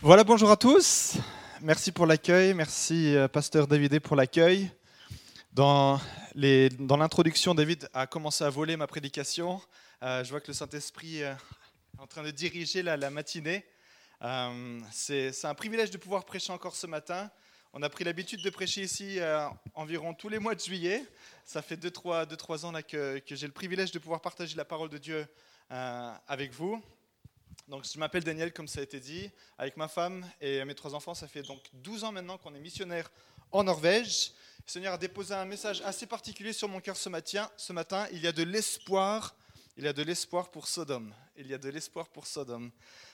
Voilà, bonjour à tous. Merci pour l'accueil. Merci, euh, Pasteur David, pour l'accueil. Dans, l'introduction, David a commencé à voler ma prédication. Euh, je vois que le Saint-Esprit euh, est en train de diriger la, matinée. C'est un privilège de pouvoir prêcher encore ce matin. On a pris l'habitude de prêcher ici environ tous les mois de juillet. Ça fait 2-3 ans là, que, j'ai le privilège de pouvoir partager la parole de Dieu avec vous. Donc, je m'appelle Daniel, comme ça a été dit, avec ma femme et mes trois enfants. Ça fait donc 12 ans maintenant qu'on est missionnaire en Norvège. Le Seigneur a déposé un message assez particulier sur mon cœur ce matin. Ce matin, il y a de l'espoir. Il y a de l'espoir pour Sodome. Il y a de l'espoir pour Sodome.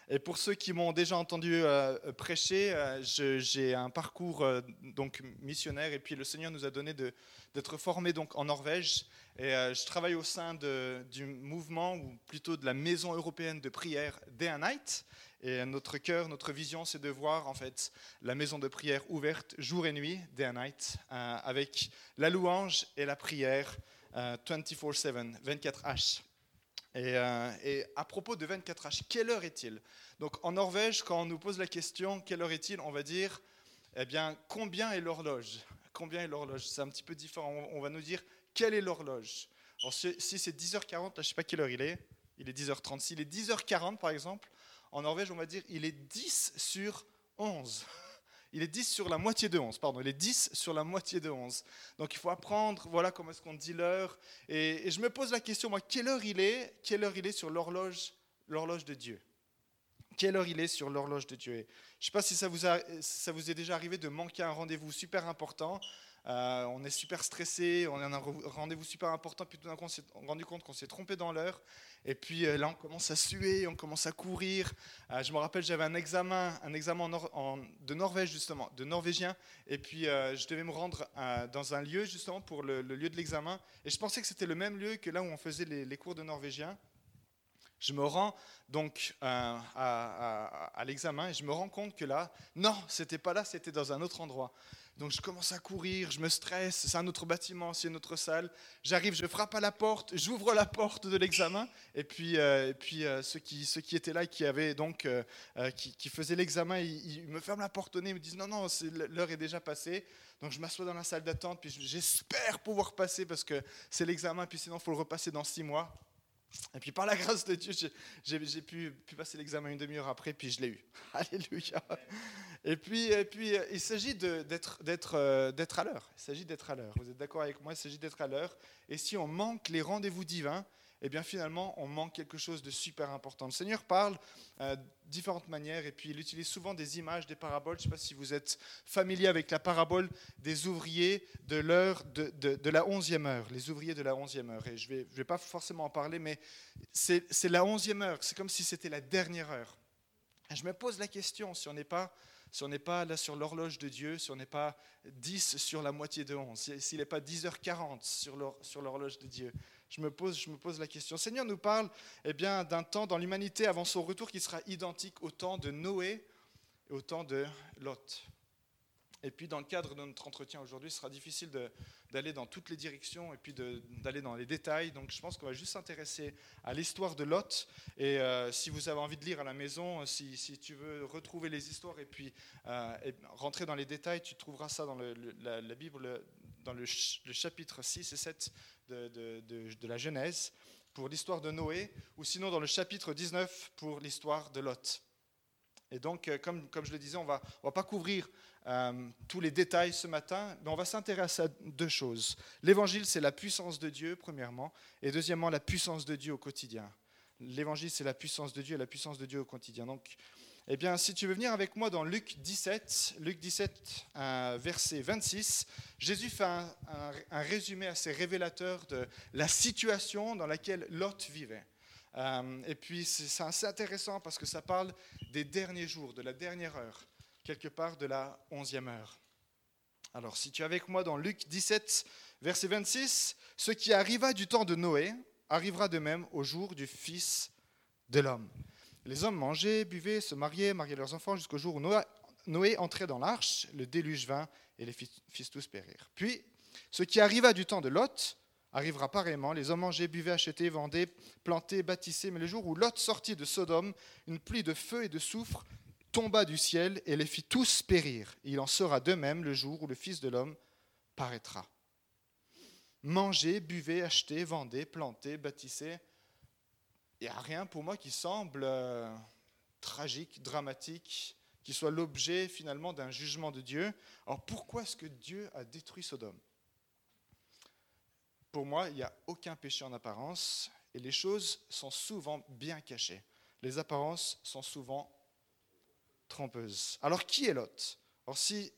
Et pour ceux qui m'ont déjà entendu euh, prêcher, euh, j'ai un parcours euh, donc missionnaire et puis le Seigneur nous a donné d'être formés donc en Norvège. Et euh, je travaille au sein du mouvement, ou plutôt de la maison européenne de prière Day and Night. Et notre cœur, notre vision, c'est de voir en fait la maison de prière ouverte jour et nuit, Day and Night, euh, avec la louange et la prière euh, 24/7, 24H. Et, euh, et à propos de 24H, quelle heure est-il? Donc en Norvège, quand on nous pose la question quelle heure est-il, on va dire eh bien combien est l'horloge? Combien est l'horloge? C'est un petit peu différent. On va nous dire quelle est l'horloge si, c'est 10h40, là, je ne sais pas quelle heure il est. Il est 10h30. S'il est 10h40 par exemple, en Norvège, on va dire il est 10 sur 11. Il est 10 sur la moitié de 11, pardon, il est 10 sur la moitié de 11. Donc il faut apprendre, voilà comment est-ce qu'on dit l'heure. Et, je me pose la question, moi, quelle heure il est Quelle heure il est sur l'horloge, l'horloge de Dieu? Quelle heure il est sur l'horloge de Dieu? Je ne sais pas si ça vous, a- ça vous est déjà arrivé de manquer un rendez-vous super important. Euh, on est super stressé, on a un re- rendez-vous super important, puis tout d'un coup on s'est rendu compte qu'on s'est trompé dans l'heure. Et puis euh, là on commence à suer, on commence à courir. Euh, je me rappelle, j'avais un examen, un examen de Norvège justement, de norvégien. Et puis je devais me rendre dans un lieu justement pour le, lieu de l'examen. Et je pensais que c'était le même lieu que là où on faisait les, cours de norvégien. Je me rends donc à, à- à l'examen et je me rends compte que là, non, c'était pas là, c'était dans un autre endroit. Donc je commence à courir, je me stresse, c'est un autre bâtiment, c'est une autre salle. J'arrive, je frappe à la porte, j'ouvre la porte de l'examen et puis, euh, et puis euh, ceux, qui, ceux qui étaient là, qui avaient donc, euh, qui, faisaient l'examen, ils, ils me ferment la porte au nez, ils me disent non, non, l'heure est déjà passée. Donc je m'assois dans la salle d'attente, puis j'espère pouvoir passer parce que c'est l'examen, puis sinon il faut le repasser dans six mois. Et puis par la grâce de Dieu, j'ai- pu, passer l'examen une demi-heure après, puis je l'ai eu. Alléluia. Et puis, et puis il s'agit euh, d'être à l'heure. Il s'agit d'être à l'heure. Vous êtes d'accord avec moi? Il s'agit d'être à l'heure. Et si on manque les rendez-vous divins, eh bien finalement, on manque quelque chose de super important. Le Seigneur parle euh, de différentes manières, et puis il utilise souvent des images, des paraboles. Je ne sais pas si vous êtes familier avec la parabole des ouvriers de l'heure de, de- la onzième heure, les ouvriers de la onzième heure. Et je ne vais, je vais pas forcément en parler, mais c'est la onzième heure. C'est comme si c'était la dernière heure. Je me pose la question, si on n'est pas, si on n'est pas là sur l'horloge de Dieu, si on n'est pas 10 sur la moitié de 11, si- s'il n'est pas 10h40 sur l'hor- sur l'horloge de Dieu, je me, pose, la question. Le Seigneur nous parle eh bien, d'un temps dans l'humanité avant son retour qui sera identique au temps de Noé et au temps de Lot. Et puis dans le cadre de notre entretien aujourd'hui, ce sera difficile d'aller dans toutes les directions et puis d'aller dans les détails. Donc je pense qu'on va juste s'intéresser à l'histoire de Lot. Et euh, si vous avez envie de lire à la maison, si, tu veux retrouver les histoires et puis euh, rentrer dans les détails, tu trouveras ça dans la, Bible, dans le chapitre 6 et 7 de, la Genèse pour l'histoire de Noé, ou sinon dans le chapitre 19 pour l'histoire de Lot. Et donc, euh, comme, comme je le disais, on va, on va pas couvrir euh, tous les détails ce matin, mais on va s'intéresser à deux choses. L'évangile, c'est la puissance de Dieu, premièrement, et deuxièmement, la puissance de Dieu au quotidien. L'évangile, c'est la puissance de Dieu et la puissance de Dieu au quotidien. Donc, eh bien, si tu veux venir avec moi dans Luc 17, Luc 17, euh, verset 26, Jésus fait un, résumé assez révélateur de la situation dans laquelle Lot vivait. Euh, et puis, c'est assez intéressant parce que ça parle des derniers jours, de la dernière heure, quelque part de la onzième heure. Alors, si tu es avec moi dans Luc 17, verset 26, ce qui arriva du temps de Noé arrivera de même au jour du Fils de l'homme. Les hommes mangeaient, buvaient, se mariaient, mariaient leurs enfants jusqu'au jour où Noé, entrait dans l'arche, le déluge vint et les fils tous périrent. Puis, ce qui arriva du temps de Lot arrivera pareillement. Les hommes mangeaient, buvaient, achetaient, vendaient, plantaient, bâtissaient. Mais le jour où Lot sortit de Sodome, une pluie de feu et de soufre tomba du ciel et les fit tous périr. Il en sera de même le jour où le Fils de l'homme paraîtra. Mangez, buvez, achetez, vendez, plantez, bâtissez. Il n'y a rien pour moi qui semble euh, tragique, dramatique, qui soit l'objet finalement d'un jugement de Dieu. Alors pourquoi est-ce que Dieu a détruit Sodome? Pour moi, il n'y a aucun péché en apparence et les choses sont souvent bien cachées. Les apparences sont souvent trompeuses. Alors qui est Lot? Alors si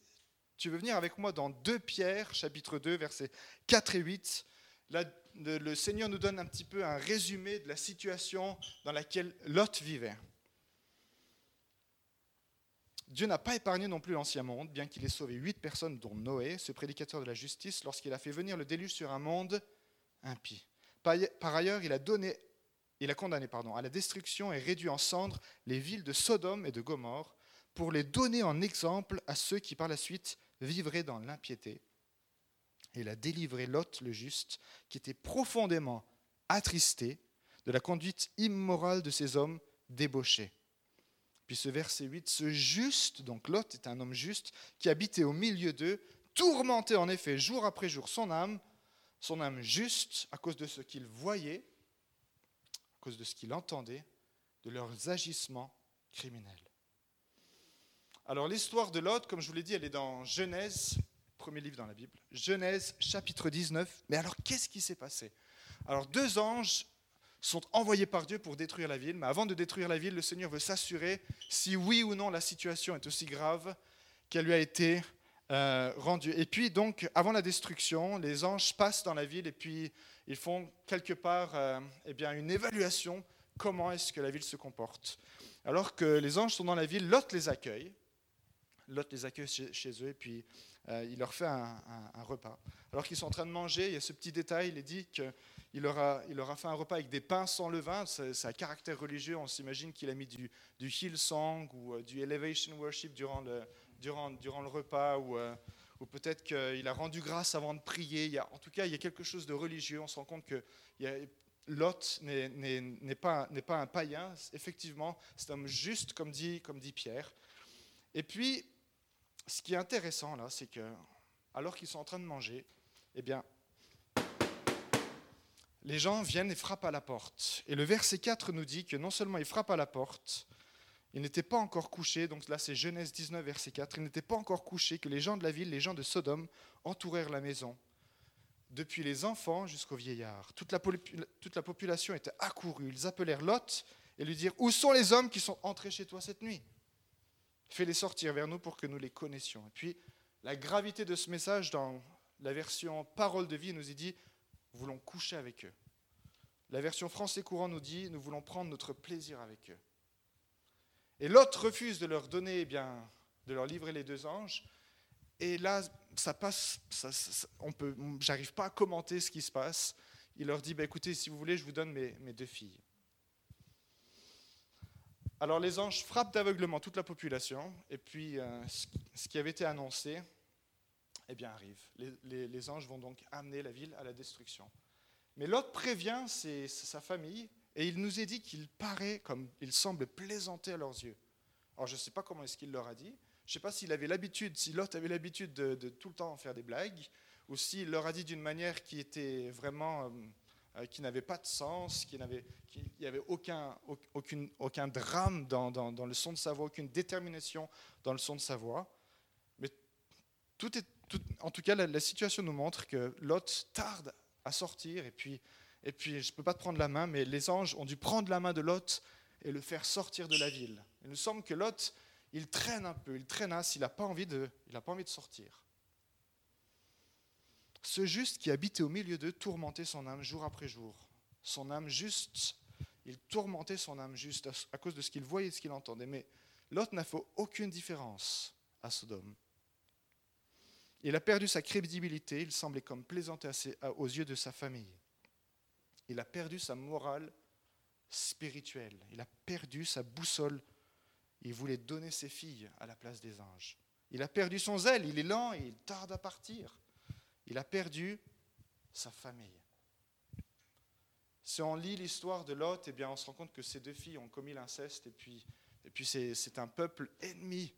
tu veux venir avec moi dans 2 Pierre, chapitre 2, versets 4 et 8, là, le Seigneur nous donne un petit peu un résumé de la situation dans laquelle Lot vivait. Dieu n'a pas épargné non plus l'ancien monde, bien qu'il ait sauvé huit personnes, dont Noé, ce prédicateur de la justice, lorsqu'il a fait venir le déluge sur un monde impie. Par ailleurs, il a donné condamné pardon, à la destruction et réduit en cendres les villes de Sodome et de Gomorre pour les donner en exemple à ceux qui par la suite vivraient dans l'impiété. Il a délivré Lot le juste, qui était profondément attristé de la conduite immorale de ces hommes débauchés. Puis ce verset 8, ce juste, donc Lot est un homme juste, qui habitait au milieu d'eux, tourmentait en effet jour après jour son âme, son âme juste à cause de ce qu'il voyait cause de ce qu'il entendait, de leurs agissements criminels. Alors l'histoire de Lot, comme je vous l'ai dit, elle est dans Genèse, premier livre dans la Bible, Genèse chapitre 19. Mais alors qu'est-ce qui s'est passé? Alors deux anges sont envoyés par Dieu pour détruire la ville, mais avant de détruire la ville, le Seigneur veut s'assurer si oui ou non la situation est aussi grave qu'elle lui a été euh, rendue. Et puis donc, avant la destruction, les anges passent dans la ville et puis ils font quelque part euh, eh bien, une évaluation, comment est-ce que la ville se comporte? Alors que les anges sont dans la ville, Lot les accueille. Lot les accueille chez, eux et puis il leur fait un, repas. Alors qu'ils sont en train de manger, il y a ce petit détail, il est dit qu'il leur, a, a fait un repas avec des pains sans levain. C'est un caractère religieux, on s'imagine qu'il a mis du, du Hillsong ou euh, du Elevation Worship durant le, repas. Ou, ou peut-être qu'il a rendu grâce avant de prier. A, en tout cas, il y a quelque chose de religieux. On se rend compte que Lot n'est pas, pas, un païen. Effectivement, c'est un homme juste, comme dit, comme dit Pierre. Et puis, ce qui est intéressant là, c'est que, alors qu'ils sont en train de manger, eh bien, les gens viennent et frappent à la porte. Et le verset 4 nous dit que non seulement ils frappent à la porte, il n'était pas encore couché, donc là c'est Genèse 19, verset 4, il n'était pas encore couché que les gens de la ville, les gens de Sodome, entourèrent la maison, depuis les enfants jusqu'aux vieillards. Toute la, toute la population était accourue. Ils appelèrent Lot et lui dirent, Où sont les hommes qui sont entrés chez toi cette nuit? Fais-les sortir vers nous pour que nous les connaissions. Et puis, la gravité de ce message dans la version parole de vie nous dit, nous voulons coucher avec eux. La version français courant nous dit, nous voulons prendre notre plaisir avec eux. Et l'autre refuse de leur donner, eh bien, de leur livrer les deux anges. Et là, ça passe, ça, on peut, j'arrive pas à commenter ce qui se passe. Il leur dit, bah, écoutez, si vous voulez, je vous donne mes deux filles. Alors les anges frappent d'aveuglement toute la population, et puis euh, ce qui avait été annoncé, eh bien, arrive. Les, anges vont donc amener la ville à la destruction. Mais l'autre prévient sa famille et il nous est dit qu'il paraît comme il semble plaisanter à leurs yeux. Alors je ne sais pas comment est-ce qu'il leur a dit. Je ne sais pas s'il avait l'habitude, si Lot avait l'habitude de, tout le temps faire des blagues, ou s'il leur a dit d'une manière qui était vraiment, euh, qui n'avait pas de sens, qui n'avait, n'y avait aucun, aucun drame dans, dans, le son de sa voix, aucune détermination dans le son de sa voix. Mais tout est, en tout cas, la, situation nous montre que Lot tarde à sortir et puis et puis je ne peux pas te prendre la main, mais les anges ont dû prendre la main de Lot et le faire sortir de la ville. Il nous semble que Lot, il traîne un peu, il traînasse, il n'a pas, envie il pas envie de sortir. Ce juste qui habitait au milieu d'eux tourmentait son âme jour après jour. Son âme juste, il tourmentait son âme juste à cause de ce qu'il voyait et ce qu'il entendait. Mais Lot n'a fait aucune différence à Sodome. Il a perdu sa crédibilité, il semblait comme plaisanter aux yeux de sa famille. Il a perdu sa morale spirituelle. Il a perdu sa boussole. Il voulait donner ses filles à la place des anges. Il a perdu son zèle. Il est lent et il tarde à partir. Il a perdu sa famille. Si on lit l'histoire de Lot, eh bien, on se rend compte que ces deux filles ont commis l'inceste et puis Et puis c'est un peuple ennemi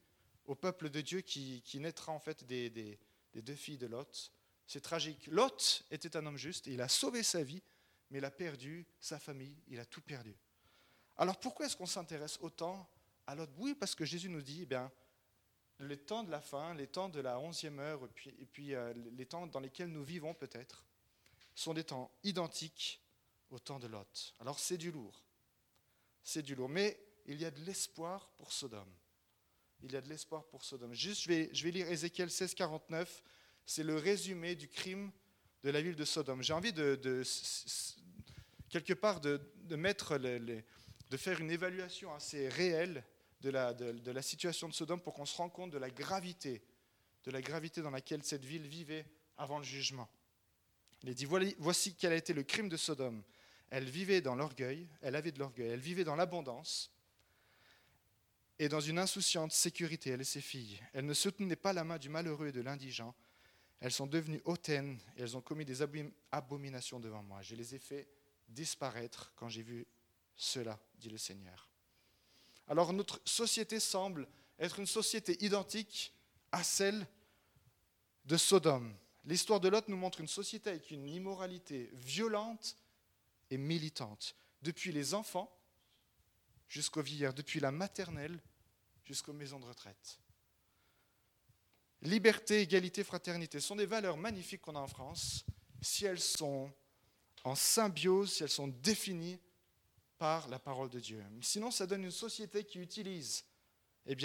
au peuple de Dieu qui, naîtra en fait des, des, deux filles de Lot. C'est tragique. Lot était un homme juste, il a sauvé sa vie, mais il a perdu sa famille, il a tout perdu. Alors pourquoi est-ce qu'on s'intéresse autant à Lot? Oui, parce que Jésus nous dit, eh bien, les temps de la fin, les temps de la onzième heure, et puis, euh, les temps dans lesquels nous vivons peut-être, sont des temps identiques au temps de Lot. Alors c'est du lourd. C'est du lourd. Mais il y a de l'espoir pour Sodome. Il y a de l'espoir pour Sodome. Juste, je vais, je vais lire Ézéchiel 16, 49. C'est le résumé du crime de la ville de Sodome. J'ai envie de, quelque part de, mettre de faire une évaluation assez réelle de la, situation de Sodome pour qu'on se rende compte de la gravité, de la gravité dans laquelle cette ville vivait avant le jugement. Il est dit voici quel a été le crime de Sodome. Elle vivait dans l'orgueil, elle avait de l'orgueil, elle vivait dans l'abondance et dans une insouciante sécurité, elle et ses filles. Elle ne soutenait pas la main du malheureux et de l'indigent. Elles sont devenues hautaines et elles ont commis des abominations devant moi. Je les ai fait disparaître quand j'ai vu cela, dit le Seigneur. Alors notre société semble être une société identique à celle de Sodome. L'histoire de Lot nous montre une société avec une immoralité violente et militante, depuis les enfants jusqu'aux vieillards, depuis la maternelle jusqu'aux maisons de retraite. Liberté, égalité, fraternité sont des valeurs magnifiques qu'on a en France si elles sont en symbiose, si elles sont définies par la parole de Dieu. Sinon, ça donne une société qui utilise eh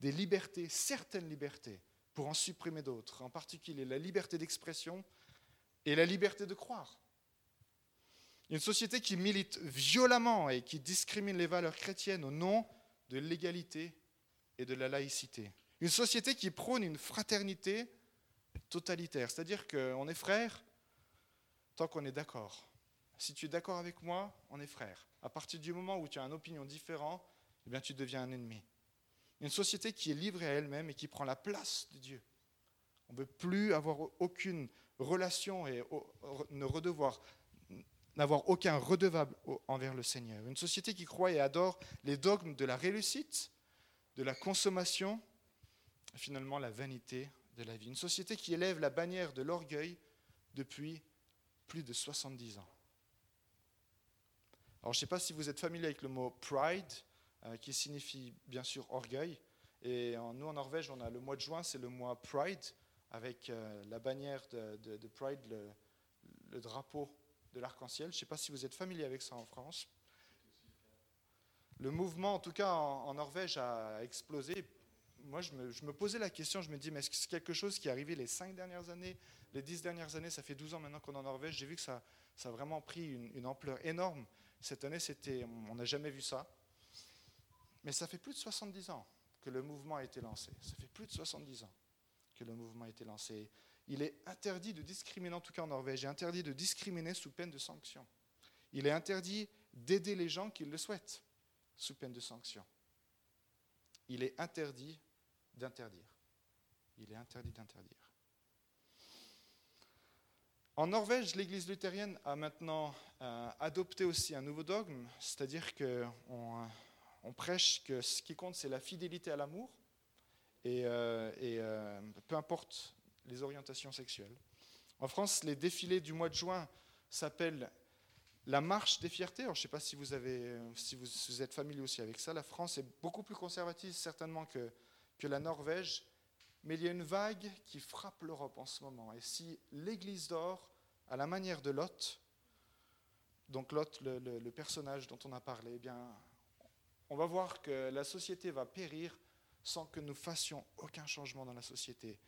des libertés, certaines libertés, pour en supprimer d'autres, en particulier la liberté d'expression et la liberté de croire. Une société qui milite violemment et qui discrimine les valeurs chrétiennes au nom de l'égalité et de la laïcité. Une société qui prône une fraternité totalitaire, c'est-à-dire qu'on est frères tant qu'on est d'accord. Si tu es d'accord avec moi, on est frères. À partir du moment où tu as une opinion différente, eh bien, tu deviens un ennemi. Une société qui est livrée à elle-même et qui prend la place de Dieu. On ne veut plus avoir aucune relation et ne redevoir n'avoir aucun redevable envers le Seigneur. Une société qui croit et adore les dogmes de la réussite, de la consommation, finalement la vanité de la vie. Une société qui élève la bannière de l'orgueil depuis plus de 70 ans. Alors je ne sais pas si vous êtes familier avec le mot pride, euh, qui signifie bien sûr orgueil. Et nous en Norvège, le mois de juin, c'est le mois Pride, avec euh, la bannière de, Pride, le drapeau de l'arc-en-ciel. Je ne sais pas si vous êtes familier avec ça en France. Le mouvement, en tout cas en, Norvège, a explosé. Moi, je me, posais la question, je me dis, mais est-ce que c'est quelque chose qui est arrivé les cinq dernières années, les dix dernières années? Ça fait 12 ans maintenant qu'on est en Norvège. J'ai vu que ça a vraiment pris une, ampleur énorme. Cette année, c'était, on n'a jamais vu ça. Mais ça fait plus de 70 ans que le mouvement a été lancé. Ça fait plus de 70 ans que le mouvement a été lancé il est interdit de discriminer, en tout cas en Norvège, il est interdit de discriminer sous peine de sanction. Il est interdit d'aider les gens qui le souhaitent sous peine de sanction. Il est interdit d'interdire. Il est interdit d'interdire. En Norvège, l'Église luthérienne a maintenant euh, adopté aussi un nouveau dogme, c'est-à-dire qu'on on prêche que ce qui compte, c'est la fidélité à l'amour, et, euh, euh, peu importe les orientations sexuelles. En France, les défilés du mois de juin s'appellent la marche des fiertés. je ne sais pas si vous, êtes familier aussi avec ça. La France est beaucoup plus conservative certainement que, que la Norvège, mais il y a une vague qui frappe l'Europe en ce moment. Et si l'Église d'or, à la manière de Lot, donc Lot, le, personnage dont on a parlé, eh bien, on va voir que la société va périr sans que nous fassions aucun changement dans la société.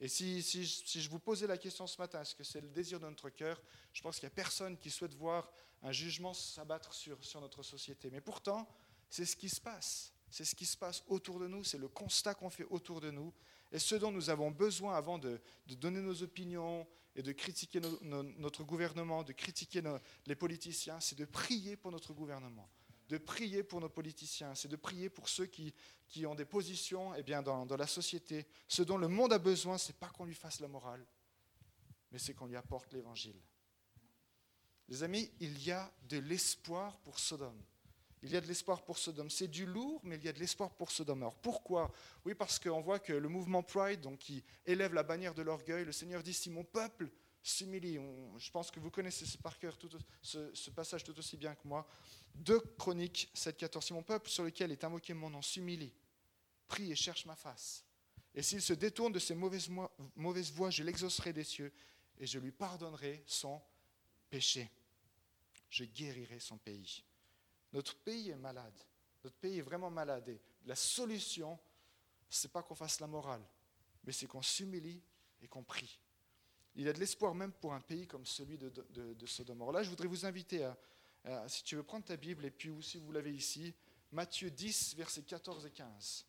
Et si, je vous posais la question ce matin, est-ce que c'est le désir de notre cœur Je pense qu'il n'y a personne qui souhaite voir un jugement s'abattre sur, sur notre société. Mais pourtant, c'est ce qui se passe. C'est ce qui se passe autour de nous, c'est le constat qu'on fait autour de nous. Et ce dont nous avons besoin avant de, donner nos opinions et de critiquer notre gouvernement, de critiquer les politiciens, c'est de prier pour notre gouvernement de prier pour nos politiciens, c'est de prier pour ceux qui, qui ont des positions eh bien, dans, dans, la société. Ce dont le monde a besoin, ce n'est pas qu'on lui fasse la morale, mais c'est qu'on lui apporte l'évangile. Les amis, il y a de l'espoir pour Sodome. Il y a de l'espoir pour Sodome. C'est du lourd, mais il y a de l'espoir pour Sodome. Alors pourquoi? Oui, parce qu'on voit que le mouvement Pride, donc, qui élève la bannière de l'orgueil, le Seigneur dit si mon peuple s'humilie, je pense que vous connaissez par cœur, tout, ce, passage tout aussi bien que moi, de Chroniques 7.14, si mon peuple sur lequel est invoqué mon nom s'humilie, prie et cherche ma face, et s'il se détourne de ses mauvaises, mauvaises voies, je l'exaucerai des cieux et je lui pardonnerai son péché. Je guérirai son pays. Notre pays est malade. Notre pays est vraiment malade. Et la solution, ce n'est pas qu'on fasse la morale, mais c'est qu'on s'humilie et qu'on prie. Il y a de l'espoir même pour un pays comme celui de, de. Alors là, je voudrais vous inviter si tu veux prendre ta Bible, et puis si vous l'avez ici, Matthieu 10, versets 14 et 15.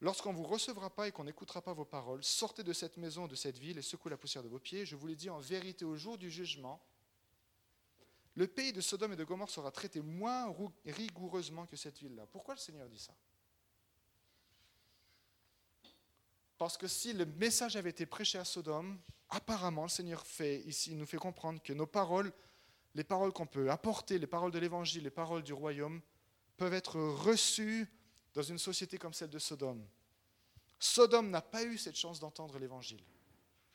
Lorsqu'on ne vous recevra pas et qu'on n'écoutera pas vos paroles, sortez de cette maison, de cette ville et secouez la poussière de vos pieds. Je vous l'ai dit en vérité au jour du jugement, le pays de Sodome et de Gomorre sera traité moins rigoureusement que cette ville-là. Pourquoi le Seigneur dit ça? Parce que si le message avait été prêché à Sodome, apparemment, le Seigneur fait ici, nous fait comprendre que nos paroles, les paroles qu'on peut apporter, les paroles de l'Évangile, les paroles du royaume, peuvent être reçues dans une société comme celle de Sodome. Sodome n'a pas eu cette chance d'entendre l'Évangile.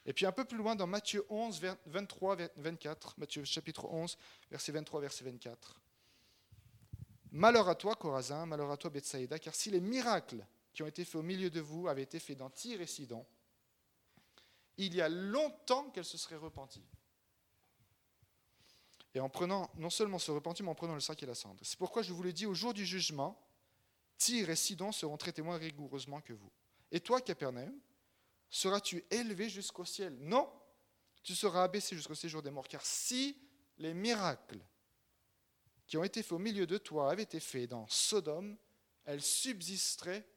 Et puis un peu plus loin, dans Matthieu 11, 23, 24, Matthieu chapitre 11, verset 23, verset 24. Malheur à toi, Corazin, malheur à toi, Bethsaïda, car si les miracles qui ont été faits au milieu de vous avaient été faits dans Tyr et Sidon, il y a longtemps qu'elle se serait repentie. Et en prenant, non seulement se repentir, mais en prenant le sac et la cendre. C'est pourquoi je vous le dis, au jour du jugement, Tyr et Sidon seront traités moins rigoureusement que vous. Et toi, Capernaum, seras-tu élevé jusqu'au ciel? Non, tu seras abaissé jusqu'au séjour des morts. Car si les miracles qui ont été faits au milieu de toi avaient été faits dans Sodome, elles subsisteraient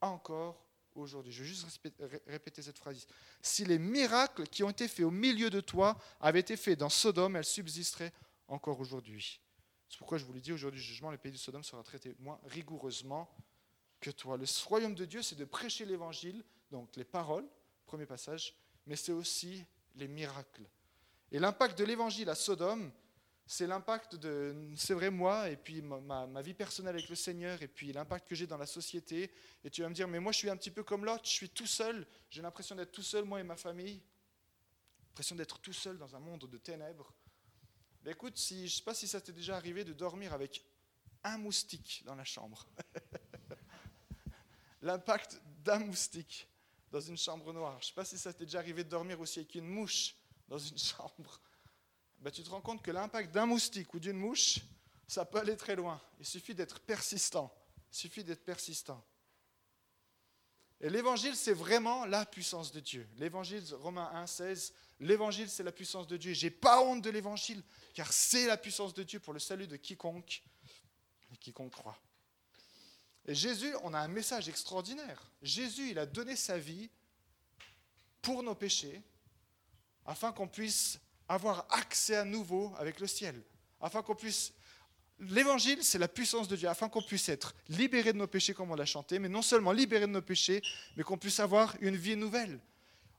encore aujourd'hui. Je vais juste répéter cette phrase. Si les miracles qui ont été faits au milieu de toi avaient été faits dans Sodome, elles subsisteraient encore aujourd'hui. C'est pourquoi je vous l'ai dit, aujourd'hui, jugement, le pays de Sodome sera traité moins rigoureusement que toi. Le royaume de Dieu, c'est de prêcher l'évangile, donc les paroles, premier passage, mais c'est aussi les miracles. Et l'impact de l'évangile à Sodome, c'est l'impact de, c'est vrai, moi, et puis ma, vie personnelle avec le Seigneur, et puis l'impact que j'ai dans la société. Et tu vas me dire, mais moi je suis un petit peu comme l'autre, je suis tout seul, j'ai l'impression d'être tout seul, moi et ma famille. L'impression d'être tout seul dans un monde de ténèbres. Mais écoute, si, je ne sais pas si ça t'est déjà arrivé de dormir avec un moustique dans la chambre. l'impact d'un moustique dans une chambre noire. Je ne sais pas si ça t'est déjà arrivé de dormir aussi avec une mouche dans une chambre. Ben, tu te rends compte que l'impact d'un moustique ou d'une mouche, ça peut aller très loin. Il suffit d'être persistant. Il suffit d'être persistant. Et l'évangile, c'est vraiment la puissance de Dieu. L'évangile, Romains 1, 16, l'évangile, c'est la puissance de Dieu. J'ai pas honte de l'évangile, car c'est la puissance de Dieu pour le salut de quiconque et quiconque croit. Et Jésus, on a un message extraordinaire. Jésus, il a donné sa vie pour nos péchés, afin qu'on puisse avoir accès à nouveau avec le ciel, afin qu'on puisse... L'évangile, c'est la puissance de Dieu, afin qu'on puisse être libéré de nos péchés, comme on l'a chanté, mais non seulement libéré de nos péchés, mais qu'on puisse avoir une vie nouvelle.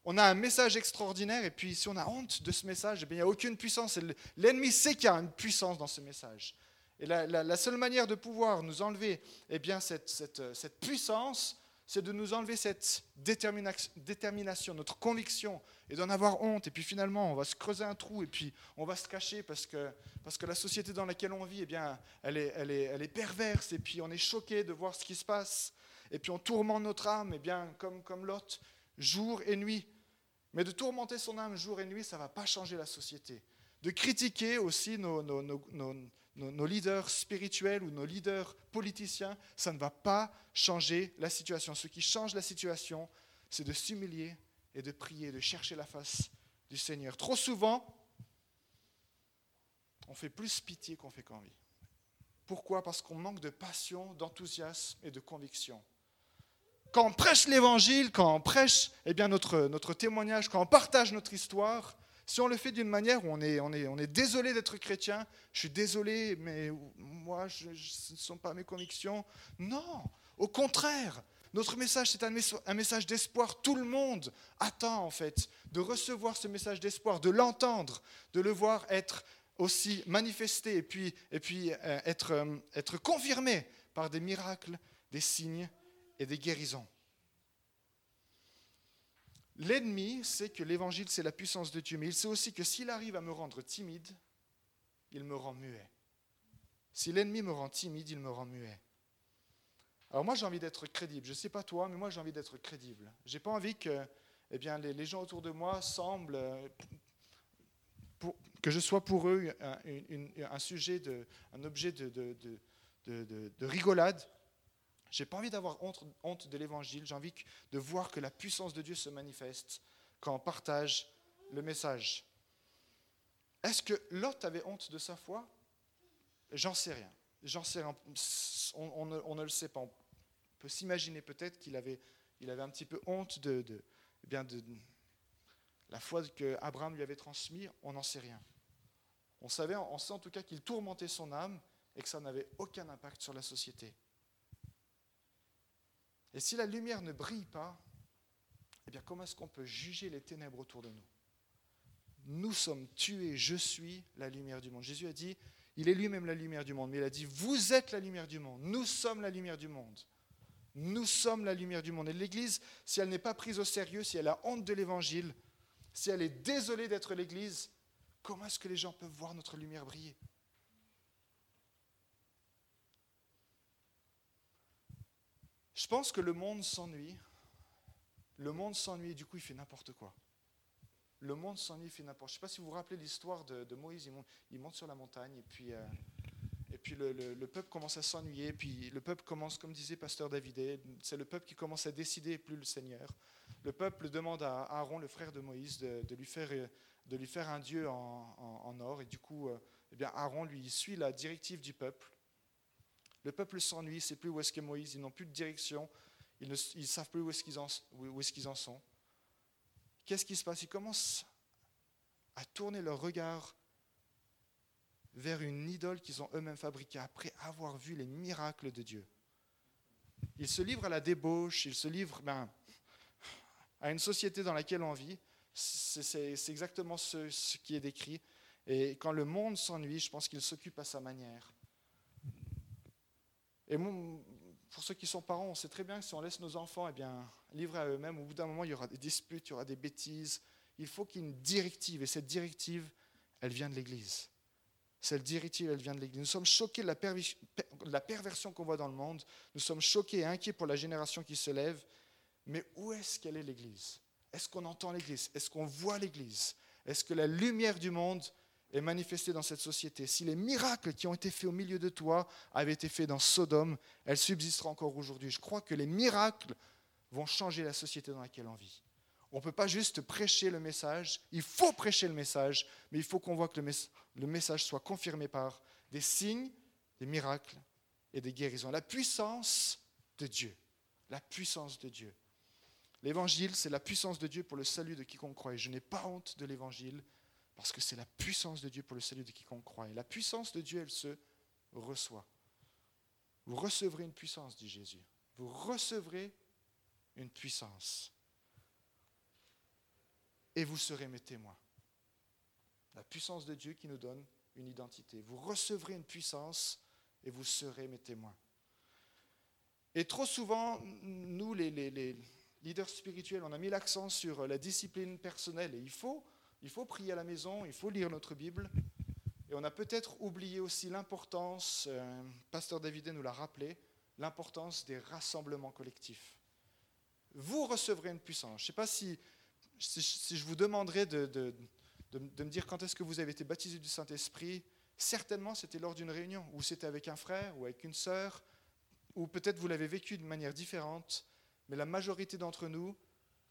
On a un message extraordinaire, et puis si on a honte de ce message, eh il n'y a aucune puissance. L'ennemi sait qu'il y a une puissance dans ce message. Et la, seule manière de pouvoir nous enlever eh bien, cette, cette, puissance, c'est de nous enlever cette détermination, notre conviction, et d'en avoir honte. Et puis finalement, on va se creuser un trou, et puis on va se cacher parce que, parce que la société dans laquelle on vit, eh bien, elle, est, perverse, et puis on est choqué de voir ce qui se passe. Et puis on tourmente notre âme, eh bien, comme, comme Lot, jour et nuit. Mais de tourmenter son âme jour et nuit, ça ne va pas changer la société. De critiquer aussi nos, nos, nos, leaders spirituels ou nos leaders politiciens, ça ne va pas changer la situation. Ce qui change la situation, c'est de s'humilier et de prier, de chercher la face du Seigneur. Trop souvent, on fait plus pitié qu'on fait qu'envie. Pourquoi? Parce qu'on manque de passion, d'enthousiasme et de conviction. Quand on prêche l'évangile, quand on prêche eh bien, notre, notre témoignage, quand on partage notre histoire, si on le fait d'une manière où on est, désolé d'être chrétien, je suis désolé, mais moi, ce ne sont pas mes convictions. Non, au contraire, notre message, c'est un, message d'espoir. Tout le monde attend, en fait, de recevoir ce message d'espoir, de l'entendre, de le voir être aussi manifester et puis, euh, euh, être confirmé par des miracles, des signes et des guérisons. L'ennemi sait que l'évangile, c'est la puissance de Dieu, mais il sait aussi que s'il arrive à me rendre timide, il me rend muet. Si l'ennemi me rend timide, il me rend muet. Alors moi, j'ai envie d'être crédible. Je ne sais pas toi, mais moi, j'ai envie d'être crédible. Je n'ai pas envie que eh bien, les, gens autour de moi semblent, euh, que je sois pour eux un, sujet, de, un objet de, de, de rigolade. J'ai pas envie d'avoir honte, de l'évangile. J'ai envie de voir que la puissance de Dieu se manifeste quand on partage le message. Est-ce que Lot avait honte de sa foi? J'en sais rien. J'en sais rien. On, ne, le sait pas. On peut s'imaginer peut-être qu'il avait, un petit peu honte eh de la foi que Abraham lui avait transmise. On n'en sait rien. On savait, on sait en tout cas qu'il tourmentait son âme et que ça n'avait aucun impact sur la société. Et si la lumière ne brille pas, eh bien comment est-ce qu'on peut juger les ténèbres autour de nous? Nous sommes tués, je suis la lumière du monde. Jésus a dit, il est lui-même la lumière du monde, mais il a dit, vous êtes la lumière du monde, nous sommes la lumière du monde. Nous sommes la lumière du monde. Et l'Église, si elle n'est pas prise au sérieux, si elle a honte de l'Évangile, si elle est désolée d'être l'Église, comment est-ce que les gens peuvent voir notre lumière briller? Je pense que le monde s'ennuie. Le monde s'ennuie et du coup il fait n'importe quoi. Le monde s'ennuie, il fait n'importe quoi. Je ne sais pas si vous vous rappelez l'histoire de, Moïse. Il monte, sur la montagne et puis, euh, et puis le, peuple commence à s'ennuyer. Puis le peuple commence, comme disait Pasteur David, c'est le peuple qui commence à décider plus le Seigneur. Le peuple demande à Aaron, le frère de Moïse, de, lui, faire, de lui faire un dieu en, or. Et du coup, euh, eh bien, Aaron lui suit la directive du peuple. Le peuple s'ennuie, ne sait plus où est-ce Moïse, ils n'ont plus de direction, ils ne savent plus où est-ce qu'ils en, est en, sont. Qu'est-ce qui se passe? Ils commencent à tourner leur regard vers une idole qu'ils ont eux-mêmes fabriquée après avoir vu les miracles de Dieu. Ils se livrent à la débauche, ils se livrent ben, à une société dans laquelle on vit. C'est exactement ce qui est décrit. Et quand le monde s'ennuie, je pense qu'il s'occupe à sa manière. Et pour ceux qui sont parents, on sait très bien que si on laisse nos enfants eh bien, livrés à eux-mêmes, au bout d'un moment, il y aura des disputes, il y aura des bêtises. Il faut qu'il y ait une directive. Et cette directive, elle vient de l'Église. Cette directive, elle vient de l'Église. Nous sommes choqués de la, la perversion qu'on voit dans le monde. Nous sommes choqués et inquiets pour la génération qui se lève. Mais où est-ce qu'elle est l'Église? Est-ce qu'on entend l'Église? Est-ce qu'on voit l'Église? Est-ce que la lumière du monde est manifestée dans cette société. Si les miracles qui ont été faits au milieu de toi avaient été faits dans Sodome, elle subsistera encore aujourd'hui. Je crois que les miracles vont changer la société dans laquelle on vit. On ne peut pas juste prêcher le message, il faut prêcher le message, mais il faut qu'on voit que le, message soit confirmé par des signes, des miracles et des guérisons. La puissance de Dieu. La puissance de Dieu. L'évangile, c'est la puissance de Dieu pour le salut de quiconque croit. Et je n'ai pas honte de l'évangile, parce que c'est la puissance de Dieu pour le salut de quiconque croit. Et la puissance de Dieu, elle se reçoit. Vous recevrez une puissance, dit Jésus. Vous recevrez une puissance. Et vous serez mes témoins. La puissance de Dieu qui nous donne une identité. Vous recevrez une puissance et vous serez mes témoins. Et trop souvent, nous, les, les leaders spirituels, on a mis l'accent sur la discipline personnelle. Et il faut il faut prier à la maison, il faut lire notre Bible. Et on a peut-être oublié aussi l'importance, euh, Pasteur David nous l'a rappelé, l'importance des rassemblements collectifs. Vous recevrez une puissance. Je ne sais pas si, je vous demanderais de, me dire quand est-ce que vous avez été baptisé du Saint-Esprit. Certainement, c'était lors d'une réunion, ou c'était avec un frère, ou avec une sœur, ou peut-être vous l'avez vécu de manière différente, mais la majorité d'entre nous,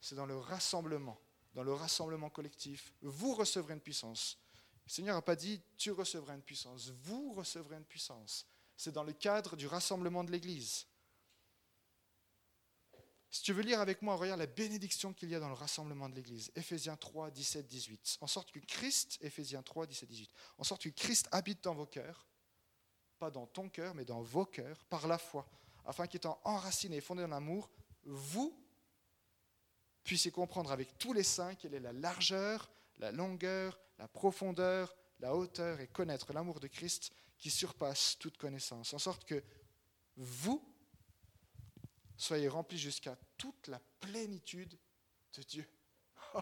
c'est dans le rassemblement dans le rassemblement collectif, vous recevrez une puissance. Le Seigneur n'a pas dit tu recevras une puissance, vous recevrez une puissance. C'est dans le cadre du rassemblement de l'Église. Si tu veux lire avec moi, regarde la bénédiction qu'il y a dans le rassemblement de l'Église. Éphésiens 3, 17, 18. En sorte que Christ, Éphésiens 3, 17, 18, en sorte que Christ habite dans vos cœurs, pas dans ton cœur, mais dans vos cœurs, par la foi, afin qu'étant enraciné et fondé dans l'amour, vous puissiez comprendre avec tous les saints quelle est la largeur, la longueur, la profondeur, la hauteur et connaître l'amour de Christ qui surpasse toute connaissance, en sorte que vous soyez remplis jusqu'à toute la plénitude de Dieu.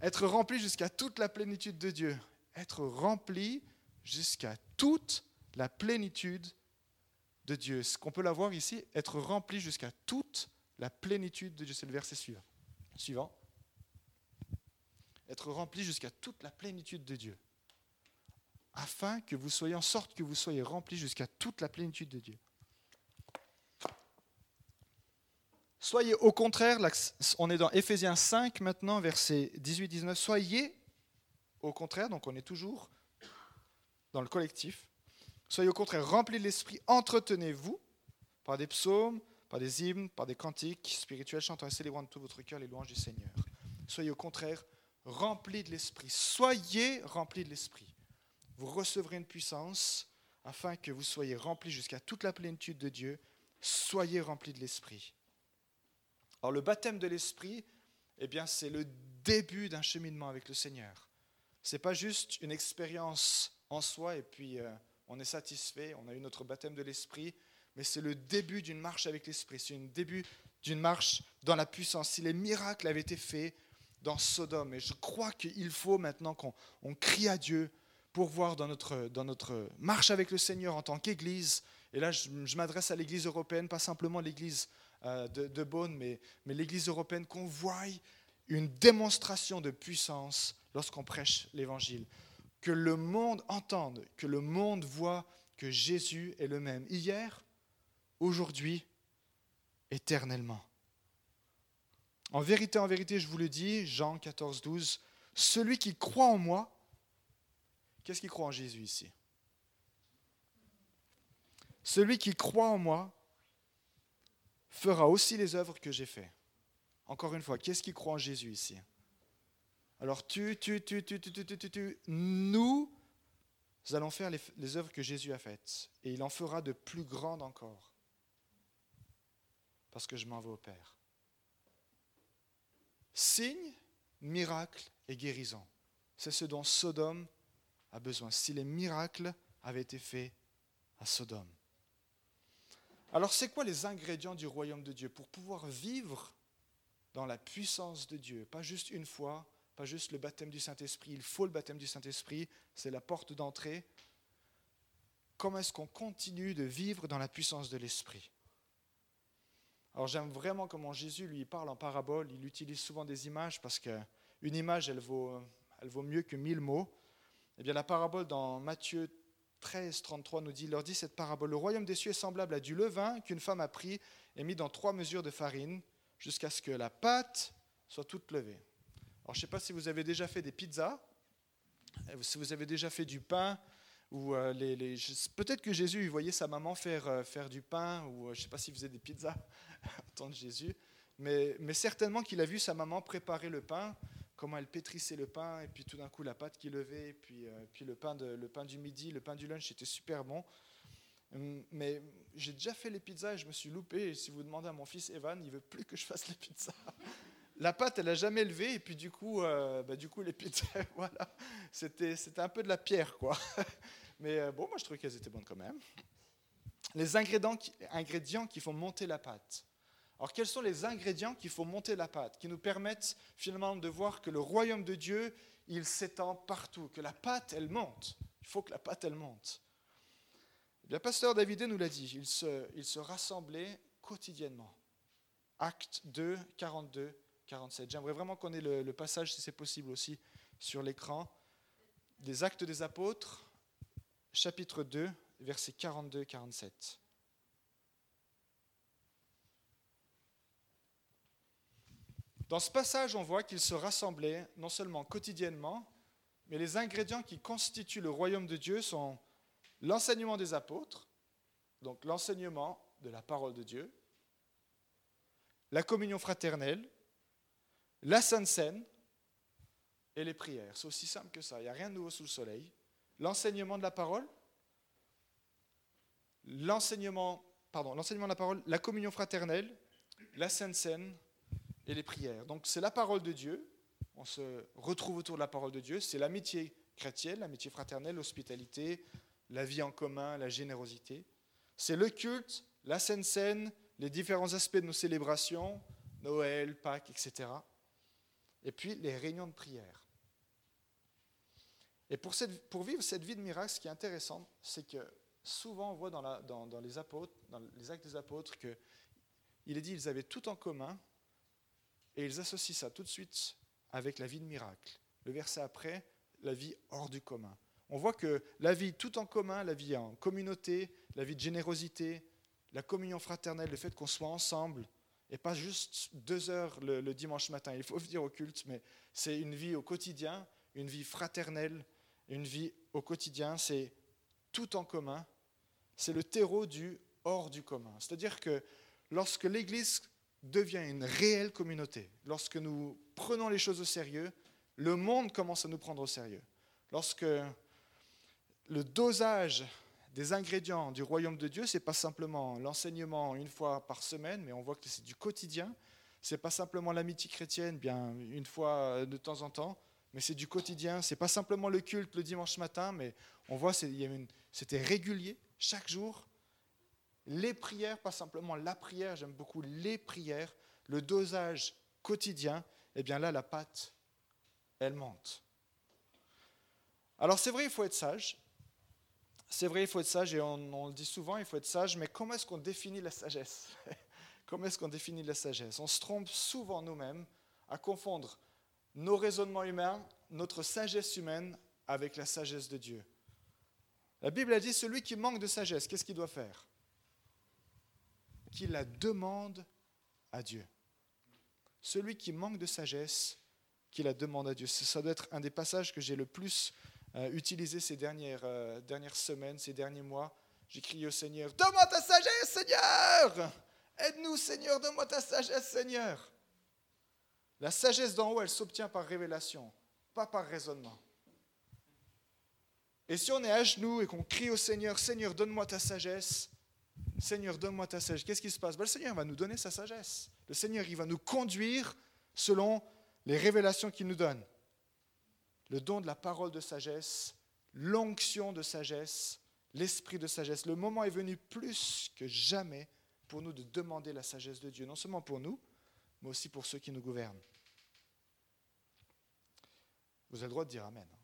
Être rempli jusqu'à toute la plénitude de Dieu. Être rempli jusqu'à toute la plénitude de Dieu. Ce qu'on peut l'avoir ici, être rempli jusqu'à toute la plénitude de Dieu. C'est le verset suivant. Être rempli jusqu'à toute la plénitude de Dieu. Afin que vous soyez en sorte que vous soyez remplis jusqu'à toute la plénitude de Dieu. Soyez au contraire, on est dans Éphésiens 5 maintenant, verset 18-19, soyez au contraire, donc on est toujours dans le collectif, soyez au contraire remplis de l'esprit, entretenez-vous par des psaumes, par des hymnes, par des cantiques spirituels, chantant et célébrant de tout votre cœur les louanges du Seigneur. Soyez au contraire remplis de l'esprit, soyez remplis de l'esprit. Vous recevrez une puissance afin que vous soyez remplis jusqu'à toute la plénitude de Dieu, soyez remplis de l'esprit. Alors le baptême de l'Esprit, eh bien, c'est le début d'un cheminement avec le Seigneur. Ce n'est pas juste une expérience en soi et puis euh, on est satisfait, on a eu notre baptême de l'Esprit, mais c'est le début d'une marche avec l'Esprit, c'est le début d'une marche dans la puissance. Si les miracles avaient été faits dans Sodome, et je crois qu'il faut maintenant qu'on crie à Dieu pour voir dans notre, dans notre marche avec le Seigneur en tant qu'Église, et là je, m'adresse à l'Église européenne, pas simplement l'Église euh, de, de Beaune, mais, mais l'Église européenne, qu'on voie une démonstration de puissance lorsqu'on prêche l'Évangile. Que le monde entende, que le monde voit que Jésus est le même, hier, aujourd'hui, éternellement. En vérité, en vérité, je vous le dis, Jean 14, 12, celui qui croit en moi, qu'est-ce qui croit en Jésus ici? Celui qui croit en moi fera aussi les œuvres que j'ai faites. Encore une fois, qu'est-ce qui croit en Jésus ici? Alors tu, tu, tu, tu, tu, tu, tu, tu, nous allons faire les œuvres que Jésus a faites. Et il en fera de plus grandes encore. Parce que je m'en vais au Père. Signe, miracle et guérison. C'est ce dont Sodome a besoin. Si les miracles avaient été faits à Sodome. Alors c'est quoi les ingrédients du royaume de Dieu pour pouvoir vivre dans la puissance de Dieu? Pas juste une fois, pas juste le baptême du Saint-Esprit, il faut le baptême du Saint-Esprit, c'est la porte d'entrée. Comment est-ce qu'on continue de vivre dans la puissance de l'Esprit? Alors j'aime vraiment comment Jésus lui parle en parabole, il utilise souvent des images parce qu'une image, elle vaut, elle vaut mieux que mille mots. Eh bien la parabole dans Matthieu 13, 33 nous dit, leur dit cette parabole, le royaume des cieux est semblable à du levain qu'une femme a pris et mis dans trois mesures de farine jusqu'à ce que la pâte soit toute levée. Alors je ne sais pas si vous avez déjà fait des pizzas, euh, si vous avez déjà fait du pain, ou euh, les, peut-être que Jésus voyait sa maman faire, euh, faire du pain, ou je ne sais pas s'il faisait des pizzas en temps de Jésus, mais, mais certainement qu'il a vu sa maman préparer le pain, comment elle pétrissait le pain, et puis tout d'un coup la pâte qui levait, et puis, euh, puis le, pain de, le pain du midi, le pain du lunch, c'était super bon. Hum, mais j'ai déjà fait les pizzas et je me suis loupé. Et si vous demandez à mon fils Evan, il veut plus que je fasse les pizzas. La pâte, elle n'a jamais levé, et puis du coup, euh, bah, du coup les pizzas, voilà, c'était, c'était un peu de la pierre, quoi. Mais euh, bon, moi je trouvais qu'elles étaient bonnes quand même. Les ingrédients ingrédients qui font monter la pâte. Alors quels sont les ingrédients qu'il faut monter la pâte, qui nous permettent finalement de voir que le royaume de Dieu, il s'étend partout, que la pâte, elle monte. Il faut que la pâte, elle monte. Eh bien, pasteur David nous l'a dit, il se, il se rassemblait quotidiennement. Acte 2, 42, 47. J'aimerais vraiment qu'on ait le, le passage, si c'est possible aussi, sur l'écran. Des Actes des Apôtres, chapitre 2, versets 42, 47. Dans ce passage, on voit qu'ils se rassemblaient non seulement quotidiennement, mais les ingrédients qui constituent le royaume de Dieu sont l'enseignement des apôtres, donc l'enseignement de la parole de Dieu, la communion fraternelle, la Sainte Seine et les prières. C'est aussi simple que ça, il n'y a rien de nouveau sous le soleil. L'enseignement de la parole, l'enseignement, pardon, l'enseignement de la parole, la communion fraternelle, la Sainte Seine et les prières. Donc c'est la parole de Dieu, on se retrouve autour de la parole de Dieu, c'est l'amitié chrétienne, l'amitié fraternelle, l'hospitalité, la vie en commun, la générosité. C'est le culte, la Sainte Seine, les différents aspects de nos célébrations, Noël, Pâques, etc. Et puis les réunions de prière. Et pour, vivre cette vie de miracle, ce qui est intéressant, c'est que souvent on voit dans, les actes des apôtres que il est dit qu'ils avaient tout en commun et ils associent ça tout de suite avec la vie de miracle. Le verset après, la vie hors du commun. On voit que la vie tout en commun, la vie en communauté, la vie de générosité, la communion fraternelle, le fait qu'on soit ensemble, et pas juste deux heures le, dimanche matin, il faut venir au culte, mais c'est une vie au quotidien, une vie fraternelle, une vie au quotidien, c'est tout en commun, c'est le terreau du hors du commun. C'est-à-dire que lorsque l'Église devient une réelle communauté, lorsque nous prenons les choses au sérieux, le monde commence à nous prendre au sérieux. Lorsque le dosage des ingrédients du royaume de Dieu, ce n'est pas simplement l'enseignement une fois par semaine, mais on voit que c'est du quotidien. Ce n'est pas simplement l'amitié chrétienne, bien une fois de temps en temps, mais c'est du quotidien. Ce n'est pas simplement le culte le dimanche matin, mais on voit c'était régulier, chaque jour. Les prières, pas simplement la prière, j'aime beaucoup les prières, le dosage quotidien, et eh bien là, la pâte, elle monte. Alors c'est vrai, il faut être sage. C'est vrai, il faut être sage, et on, le dit souvent, il faut être sage, mais comment est-ce qu'on définit la sagesse Comment est-ce qu'on définit la sagesse On se trompe souvent nous-mêmes à confondre nos raisonnements humains, notre sagesse humaine avec la sagesse de Dieu. La Bible a dit, celui qui manque de sagesse, qu'est-ce qu'il doit faire? Qu'il la demande à Dieu. Celui qui manque de sagesse, qu'il la demande à Dieu. Ça doit être un des passages que j'ai le plus euh, utilisé ces dernières, euh, dernières semaines, ces derniers mois. J'ai crié au Seigneur, donne-moi ta sagesse, Seigneur Aide-nous, Seigneur, donne-moi ta sagesse, Seigneur. La sagesse d'en haut, elle s'obtient par révélation, pas par raisonnement. Et si on est à genoux et qu'on crie au Seigneur, Seigneur, donne-moi ta sagesse, Seigneur, donne-moi ta sagesse, qu'est-ce qui se passe? Ben, Le Seigneur va nous donner sa sagesse. Le Seigneur, il va nous conduire selon les révélations qu'il nous donne. Le don de la parole de sagesse, l'onction de sagesse, l'esprit de sagesse. Le moment est venu plus que jamais pour nous de demander la sagesse de Dieu, non seulement pour nous, mais aussi pour ceux qui nous gouvernent. Vous avez le droit de dire Amen. Hein.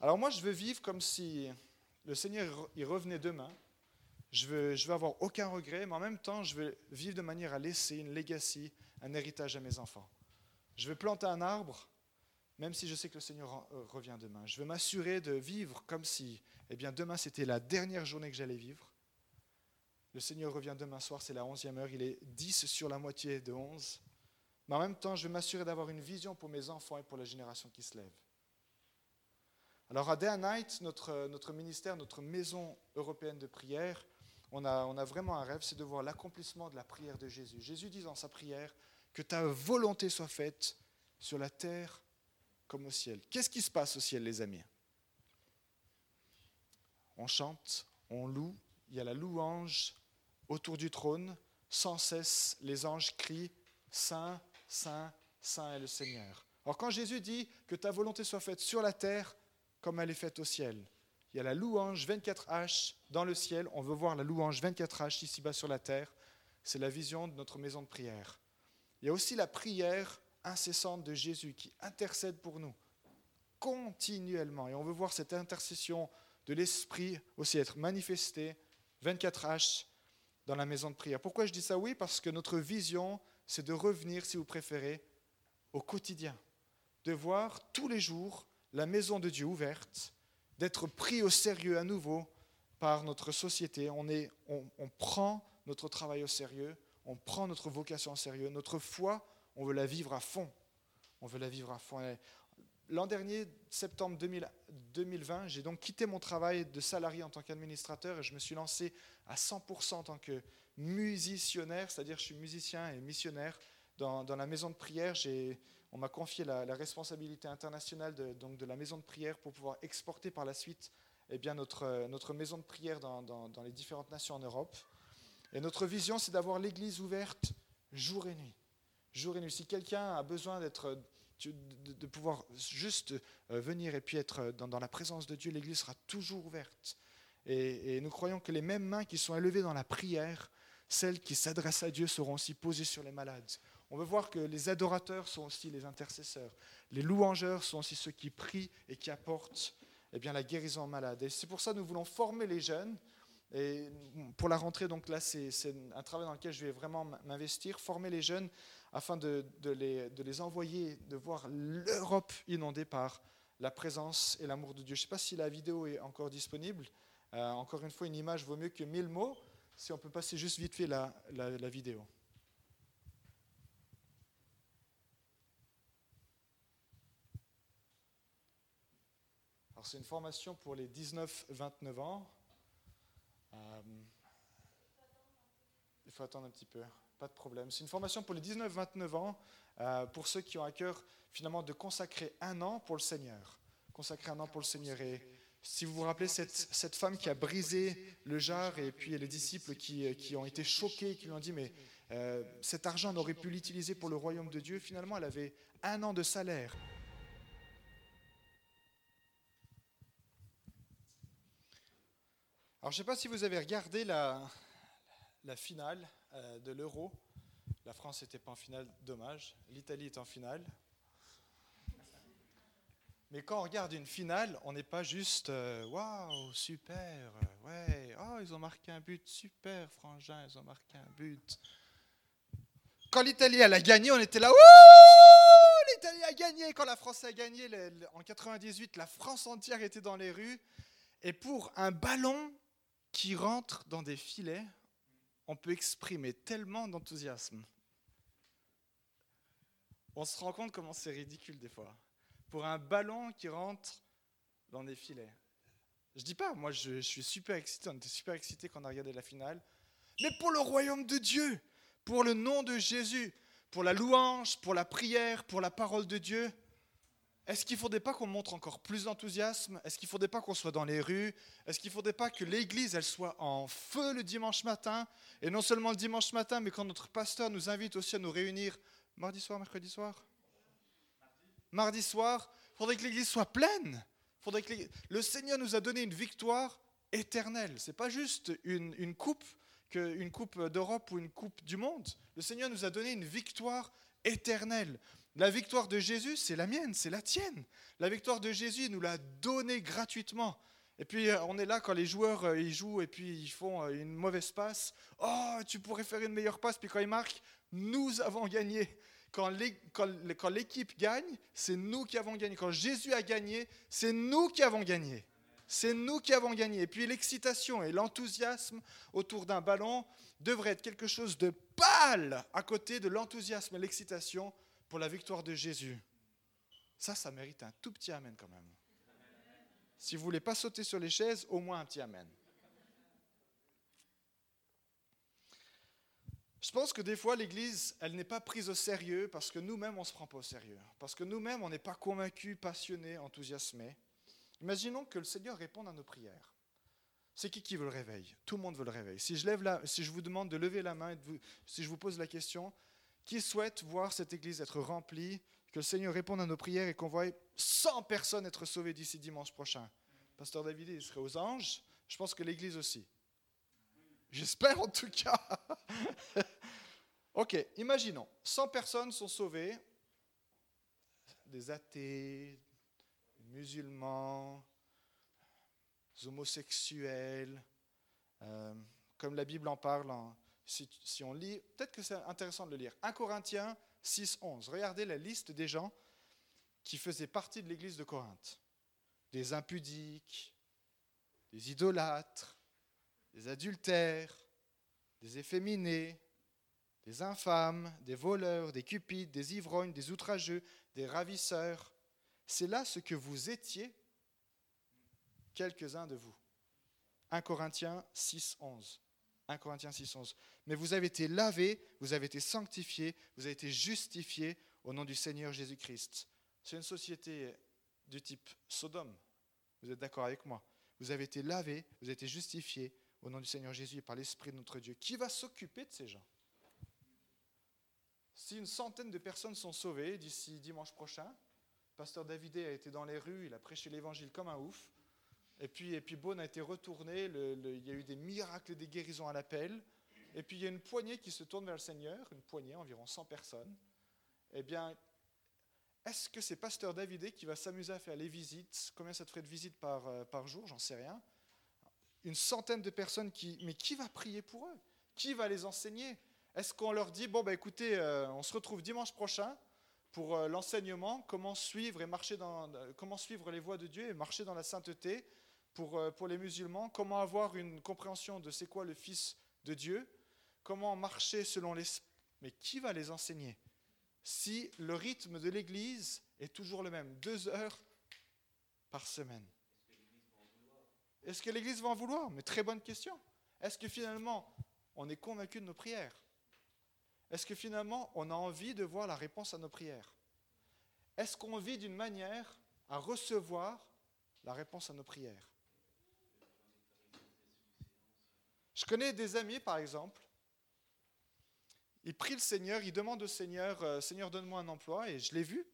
Alors moi, je veux vivre comme si le Seigneur y revenait demain. Je veux, veux avoir aucun regret, mais en même temps, je veux vivre de manière à laisser une legacy, un héritage à mes enfants. Je veux planter un arbre, même si je sais que le Seigneur revient demain. Je veux m'assurer de vivre comme si, eh bien, demain c'était la dernière journée que j'allais vivre. Le Seigneur revient demain soir, c'est la onzième heure, il est dix sur la moitié de onze. Mais en même temps, je veux m'assurer d'avoir une vision pour mes enfants et pour la génération qui se lève. Alors à Day and Night, notre, notre ministère, notre maison européenne de prière, on a, vraiment un rêve, c'est de voir l'accomplissement de la prière de Jésus. Jésus dit dans sa prière que ta volonté soit faite sur la terre comme au ciel. Qu'est-ce qui se passe au ciel, les amis? On chante, on loue, il y a la louange autour du trône, sans cesse les anges crient Saint, Saint, Saint est le Seigneur. Alors quand Jésus dit que ta volonté soit faite sur la terre comme elle est faite au ciel. Il y a la louange 24H dans le ciel. On veut voir la louange 24H ici-bas sur la terre. C'est la vision de notre maison de prière. Il y a aussi la prière incessante de Jésus qui intercède pour nous continuellement. Et on veut voir cette intercession de l'Esprit aussi être manifestée 24H dans la maison de prière. Pourquoi je dis ça? Oui, parce que notre vision, c'est de revenir, si vous préférez, au quotidien, de voir tous les jours la maison de Dieu ouverte, d'être pris au sérieux à nouveau par notre société. On, prend notre travail au sérieux, on prend notre vocation au sérieux, notre foi, on veut la vivre à fond. On veut la vivre à fond. L'an dernier, septembre 2020, j'ai donc quitté mon travail de salarié en tant qu'administrateur et je me suis lancé à 100% en tant que musiciennaire, c'est-à-dire je suis musicien et missionnaire dans, la maison de prière. On m'a confié la, responsabilité internationale de, donc de la maison de prière pour pouvoir exporter par la suite eh bien, notre, notre maison de prière dans, dans, les différentes nations en Europe. Et notre vision, c'est d'avoir l'Église ouverte jour et nuit. jour et nuit. Si quelqu'un a besoin d'être, de, pouvoir juste euh, venir et puis être dans, la présence de Dieu, l'Église sera toujours ouverte. Et, nous croyons que les mêmes mains qui sont élevées dans la prière, celles qui s'adressent à Dieu seront aussi posées sur les malades. On veut voir que les adorateurs sont aussi les intercesseurs. Les louangeurs sont aussi ceux qui prient et qui apportent eh bien, la guérison aux malades. Et c'est pour ça que nous voulons former les jeunes. Et pour la rentrée, donc là, c'est un travail dans lequel je vais vraiment m'investir, former les jeunes afin de, les, envoyer, de voir l'Europe inondée par la présence et l'amour de Dieu. Je ne sais pas si la vidéo est encore disponible. Euh, encore une fois, une image vaut mieux que mille mots. Si on peut passer juste vite fait la vidéo. C'est une formation pour les 19-29 ans. Euh, il faut attendre un petit peu, pas de problème. C'est une formation pour les 19-29 ans, euh, pour ceux qui ont à cœur finalement de consacrer un an pour le Seigneur. Consacrer un an pour le Seigneur. Et si vous vous rappelez cette, femme qui a brisé le jar et puis les disciples qui, qui ont été choqués, qui lui ont dit mais euh, cet argent on aurait pu l'utiliser pour le royaume de Dieu. Finalement, elle avait un an de salaire. Alors, je ne sais pas si vous avez regardé la, finale euh, de l'Euro. La France n'était pas en finale, dommage. L'Italie est en finale. Mais quand on regarde une finale, on n'est pas juste euh, waouh, super, ouais, oh, ils ont marqué un but, super, frangin, ils ont marqué un but. Quand l'Italie a gagné, on était là, wouh, l'Italie a gagné. Quand la France a gagné en 98, la France entière était dans les rues. Et pour un ballon, qui rentre dans des filets, on peut exprimer tellement d'enthousiasme. On se rend compte comment c'est ridicule des fois. Pour un ballon qui rentre dans des filets. Je dis pas, moi je, suis super excité, on était super excité quand on a regardé la finale. Mais pour le royaume de Dieu, pour le nom de Jésus, pour la louange, pour la prière, pour la parole de Dieu, est-ce qu'il ne faudrait pas qu'on montre encore plus d'enthousiasme? Est-ce qu'il ne faudrait pas qu'on soit dans les rues? Est-ce qu'il ne faudrait pas que l'Église elle soit en feu le dimanche matin? Et non seulement le dimanche matin, mais quand notre pasteur nous invite aussi à nous réunir mardi soir, mercredi soir? Mardi soir, il faudrait que l'Église soit pleine. Faudrait que le Seigneur nous a donné une victoire éternelle. Ce n'est pas juste une, une coupe, une coupe d'Europe ou une coupe du monde. Le Seigneur nous a donné une victoire éternelle. La victoire de Jésus, c'est la mienne, c'est la tienne. La victoire de Jésus, il nous l'a donnée gratuitement. Et puis euh, on est là quand les joueurs euh, ils jouent et puis ils font euh, une mauvaise passe. Oh, tu pourrais faire une meilleure passe. Puis quand ils marquent, nous avons gagné. Quand l'équipe gagne, c'est nous qui avons gagné. Quand Jésus a gagné, c'est nous qui avons gagné. C'est nous qui avons gagné. Et puis l'excitation et l'enthousiasme autour d'un ballon devraient être quelque chose de pâle à côté de l'enthousiasme et l'excitation pour la victoire de Jésus. Ça, ça mérite un tout petit amen quand même. Si vous ne voulez pas sauter sur les chaises, au moins un petit amen. Je pense que des fois, l'Église, elle n'est pas prise au sérieux parce que nous-mêmes, on ne se prend pas au sérieux. Parce que nous-mêmes, on n'est pas convaincus, passionnés, enthousiasmés. Imaginons que le Seigneur réponde à nos prières. C'est qui qui veut le réveil? Tout le monde veut le réveil. Si je, si je vous demande de lever la main, si je vous pose la question, qui souhaite voir cette église être remplie, que le Seigneur réponde à nos prières et qu'on voie 100 personnes être sauvées d'ici dimanche prochain. Pasteur David, il serait aux anges. Je pense que l'église aussi. J'espère en tout cas. ok, imaginons, 100 personnes sont sauvées, des athées, des musulmans, des homosexuels, euh, comme la Bible en parle en si, on lit, peut-être que c'est intéressant de le lire. 1 Corinthiens 6, 11. Regardez la liste des gens qui faisaient partie de l'église de Corinthe. Des impudiques, des idolâtres, des adultères, des efféminés, des infâmes, des voleurs, des cupides, des ivrognes, des outrageux, des ravisseurs. C'est là ce que vous étiez, quelques-uns de vous. 1 Corinthiens 6, 11. 1 Corinthiens 6, 11. Mais vous avez été lavés, vous avez été sanctifiés, vous avez été justifiés au nom du Seigneur Jésus-Christ. C'est une société du type Sodome. Vous êtes d'accord avec moi? Vous avez été lavés, vous avez été justifiés au nom du Seigneur Jésus par l'Esprit de notre Dieu. Qui va s'occuper de ces gens? Si une centaine de personnes sont sauvées d'ici dimanche prochain, pasteur Davidé a été dans les rues, il a prêché l'évangile comme un ouf, et puis, et puis Beaune a été retourné, il y a eu des miracles des guérisons à l'appel, et puis il y a une poignée qui se tourne vers le Seigneur, une poignée, environ 100 personnes. Eh bien, est-ce que c'est pasteur Davidé qui va s'amuser à faire les visites? Combien ça te ferait de visites par, euh, par jour? J'en sais rien. Une centaine de personnes qui... Mais qui va prier pour eux? Qui va les enseigner? Est-ce qu'on leur dit, bon, bah, écoutez, euh, on se retrouve dimanche prochain pour euh, l'enseignement, comment suivre et marcher dans, comment suivre les voies de Dieu et marcher dans la sainteté? Pour, pour les musulmans, comment avoir une compréhension de c'est quoi le Fils de Dieu, comment marcher selon les... Mais qui va les enseigner si le rythme de l'Église est toujours le même, deux heures par semaine? Est-ce que l'Église va en vouloir? Mais très bonne question. Est-ce que finalement, on est convaincu de nos prières? Est-ce que finalement, on a envie de voir la réponse à nos prières? Est-ce qu'on vit d'une manière à recevoir la réponse à nos prières? Je connais des amis, par exemple, il prie le Seigneur, il demande au Seigneur, euh, Seigneur, donne-moi un emploi, et je l'ai vu,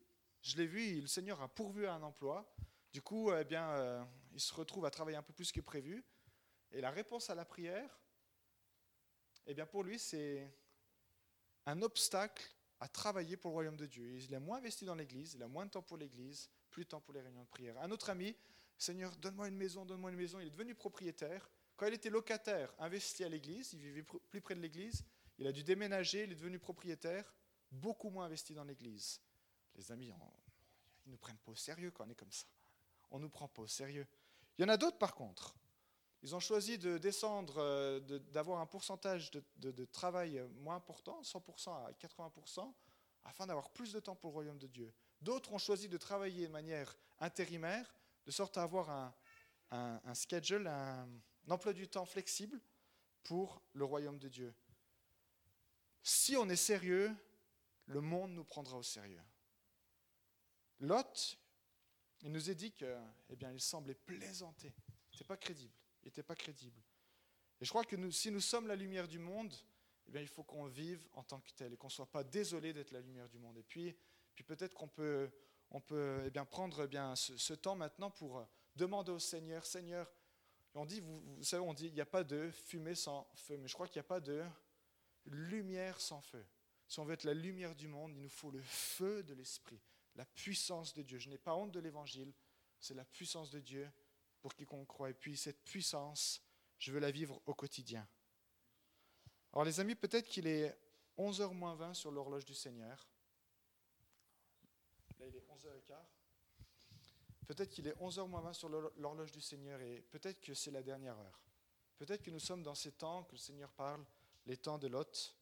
je l'ai vu, le Seigneur a pourvu un emploi. Du coup, eh bien, euh, il se retrouve à travailler un peu plus que prévu. Et la réponse à la prière, eh bien, pour lui, c'est un obstacle à travailler pour le royaume de Dieu. Il est moins investi dans l'Église, il a moins de temps pour l'Église, plus de temps pour les réunions de prière. Un autre ami, Seigneur, donne-moi une maison, donne-moi une maison. Il est devenu propriétaire. Quand il était locataire, investi à l'Église, il vivait plus près de l'Église, il a dû déménager, il est devenu propriétaire, beaucoup moins investi dans l'Église. Les amis, ils ne nous prennent pas au sérieux quand on est comme ça. On ne nous prend pas au sérieux. Il y en a d'autres par contre. Ils ont choisi de descendre, euh, d'avoir un pourcentage de, travail moins important, 100% à 80%, afin d'avoir plus de temps pour le royaume de Dieu. D'autres ont choisi de travailler de manière intérimaire, de sorte à avoir un, un schedule, un emploi du temps flexible pour le royaume de Dieu. Si on est sérieux, le monde nous prendra au sérieux. Lot, il nous est dit que, eh bien, il semblait plaisanter. Il n'était pas crédible. Il n'était pas crédible. Et je crois que si nous sommes la lumière du monde, eh bien, il faut qu'on vive en tant que tel et qu'on ne soit pas désolé d'être la lumière du monde. Et puis, puis peut-être qu'on peut, on peut eh bien, prendre eh bien, ce, temps maintenant pour demander au Seigneur, Seigneur, on dit, vous, savez, on dit, il n'y a pas de fumée sans feu, mais je crois qu'il n'y a pas de lumière sans feu. Si on veut être la lumière du monde, il nous faut le feu de l'Esprit, la puissance de Dieu. Je n'ai pas honte de l'Évangile, c'est la puissance de Dieu pour quiconque croit. Et puis cette puissance, je veux la vivre au quotidien. Alors les amis, peut-être qu'il est 11h moins 20 sur l'horloge du Seigneur. Là, il est 11h15. Peut-être qu'il est 11h moins 20 sur l'horloge du Seigneur et peut-être que c'est la dernière heure. Peut-être que nous sommes dans ces temps que le Seigneur parle les temps de Lot,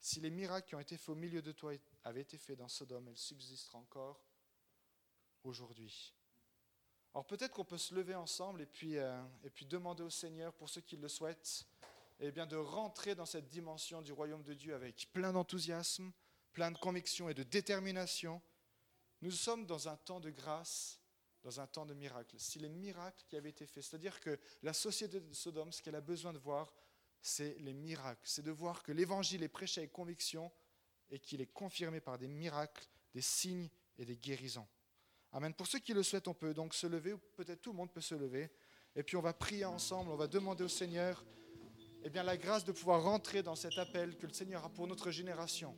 si les miracles qui ont été faits au milieu de toi avaient été faits dans Sodome, elles subsisteraient encore aujourd'hui. Alors peut-être qu'on peut se lever ensemble et puis, euh, et puis demander au Seigneur, pour ceux qui le souhaitent, eh bien de rentrer dans cette dimension du royaume de Dieu avec plein d'enthousiasme, plein de conviction et de détermination. Nous sommes dans un temps de grâce, dans un temps de miracles. Si les miracles qui avaient été faits, c'est-à-dire que la société de Sodome, ce qu'elle a besoin de voir, c'est les miracles. C'est de voir que l'évangile est prêché avec conviction et qu'il est confirmé par des miracles, des signes et des guérisons. Amen. Pour ceux qui le souhaitent, on peut donc se lever, ou peut-être tout le monde peut se lever, et puis on va prier ensemble, on va demander au Seigneur eh bien, la grâce de pouvoir rentrer dans cet appel que le Seigneur a pour notre génération.